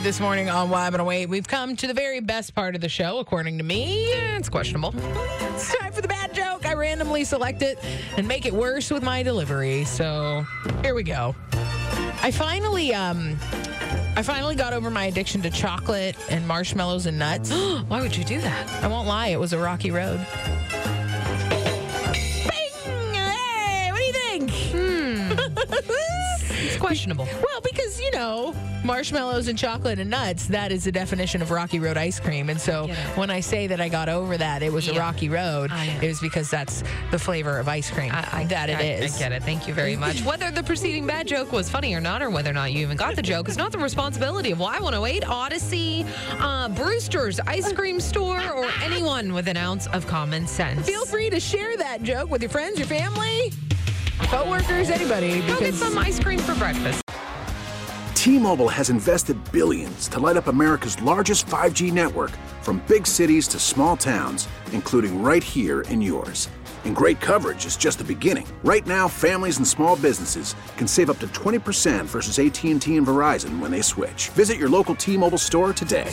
This morning on Why I'm Wait, we've come to the very best part of the show, according to me. It's questionable. It's time for the bad joke. I randomly select it and make it worse with my delivery. So here we go. I finally, um, I finally got over my addiction to chocolate and marshmallows and nuts. Why would you do that? I won't lie, it was a rocky road. It's questionable. Well, because, you know, marshmallows and chocolate and nuts, that is the definition of Rocky Road ice cream. And so when I say that I got over that, it was a rocky road, it was because that's the flavor of ice cream. I, I, that it I, is. I get it. Thank you very much. Whether the preceding bad joke was funny or not, or whether or not you even got the joke, is not the responsibility of Y108, Audacy, uh, Brewster's Ice Cream Store, or anyone with an ounce of common sense. Feel free to share that joke with your friends, your family, coworkers, anybody. Go get some ice cream for breakfast. T-Mobile has invested billions to light up America's largest 5G network from big cities to small towns, including right here in yours. And great coverage is just the beginning. Right now, families and small businesses can save up to 20% versus AT&T and Verizon when they switch. Visit your local T-Mobile store today.